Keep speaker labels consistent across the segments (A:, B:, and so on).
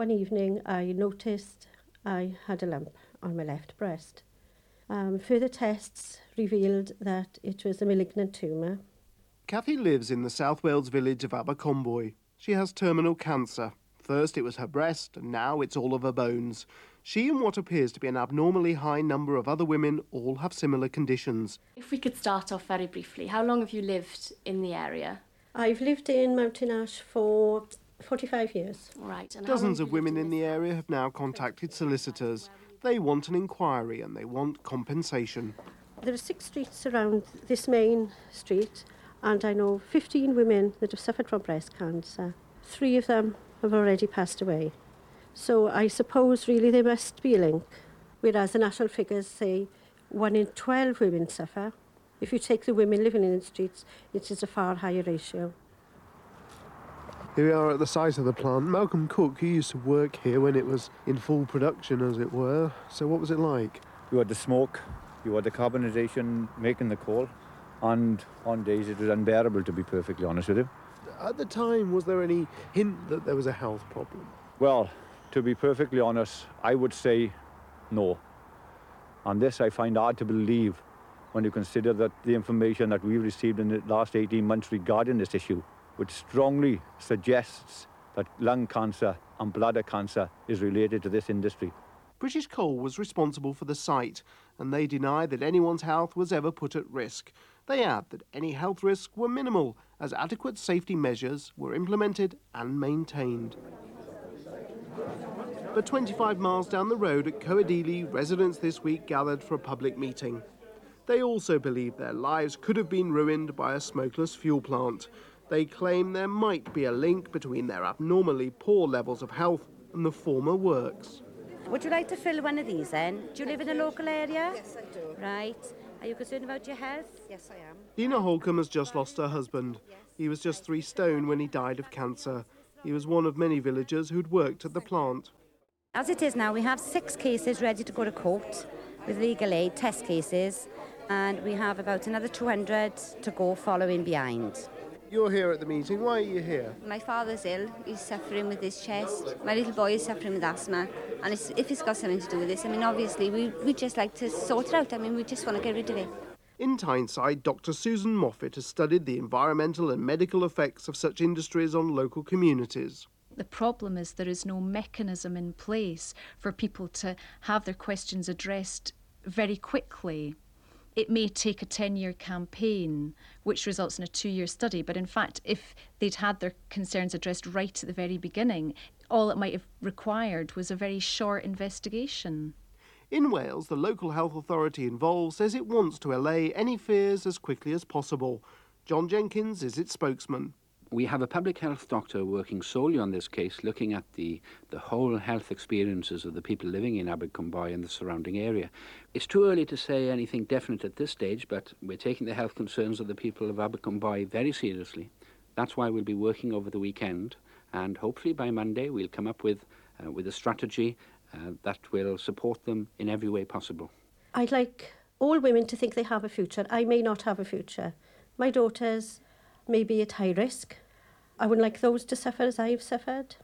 A: One evening, I noticed I had a lump on my left breast. Um, further tests revealed that it was a malignant tumour.
B: Kathy lives in the South Wales village of Abercwmboi. She has terminal cancer. First it was her breast, and now it's all of her bones. She and what appears to be an abnormally high number of other women all have similar conditions.
C: If we could start off very briefly, how long have you lived in the area?
A: I've lived in Mountain Ash for 45 years.
C: All right. And
B: Dozens of women in the area have now contacted solicitors. They want an inquiry and they want compensation.
A: There are six streets around this main street, and I know 15 women that have suffered from breast cancer. Three of them have already passed away. So I suppose really there must be a link, whereas the national figures say one in 12 women suffer. If you take the women living in the streets, it is a far higher ratio.
B: Here we are at the site of the plant. Malcolm Cook, he used to work here when it was in full production, as it were. So, what was it like?
D: You had the smoke, you had the carbonisation making the coal, and on days it was unbearable, to be perfectly honest with you.
B: At the time, was there any hint that there was a health problem?
D: Well, to be perfectly honest, I would say no. And this I find hard to believe when you consider that the information that we've received in the last 18 months regarding this issue, which strongly suggests that lung cancer and bladder cancer is related to this industry.
B: British Coal was responsible for the site, and they deny that anyone's health was ever put at risk. They add that any health risks were minimal, as adequate safety measures were implemented and maintained. But 25 miles down the road at Coedely, residents this week gathered for a public meeting. They also believe their lives could have been ruined by a smokeless fuel plant. They claim there might be a link between their abnormally poor levels of health and the former works.
E: Would you like to fill one of these then? Do you live in a local area? Yes, I do. Right. Are you concerned about your health?
F: Yes, I am.
B: Dina Holcomb has just lost her husband. He was just three stone when he died of cancer. He was one of many villagers who'd worked at the plant.
E: As it is now, we have six cases ready to go to court with legal aid, test cases, and we have about another 200 to go following behind.
B: You're here at the meeting. Why are you here?
F: My father's ill. He's suffering with his chest. My little boy is suffering with asthma. And it's, if it's got something to do with this, I mean, obviously, we, we just like to sort it out. I mean, we just want to get rid of it.
B: In Tyneside, Dr. Susan Moffat has studied the environmental and medical effects of such industries on local communities.
G: The problem is there is no mechanism in place for people to have their questions addressed very quickly. It may take a 10 year campaign, which results in a two year study, but in fact, if they'd had their concerns addressed right at the very beginning, all it might have required was a very short investigation.
B: In Wales, the local health authority involved says it wants to allay any fears as quickly as possible. John Jenkins is its spokesman.
H: We have a public health doctor working solely on this case, looking at the, the whole health experiences of the people living in Abercwmboi and the surrounding area. It's too early to say anything definite at this stage, but we're taking the health concerns of the people of Abercwmboi very seriously. That's why we'll be working over the weekend, and hopefully by Monday we'll come up with, uh, with a strategy uh, that will support them in every way possible.
A: I'd like all women to think they have a future. I may not have a future. My daughters may be at high risk. I wouldn't like those to suffer as I've suffered.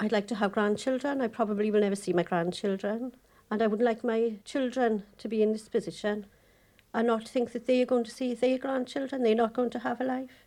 A: I'd like to have grandchildren. I probably will never see my grandchildren. And I wouldn't like my children to be in this position and not think that they're going to see their grandchildren. They're not going to have a life.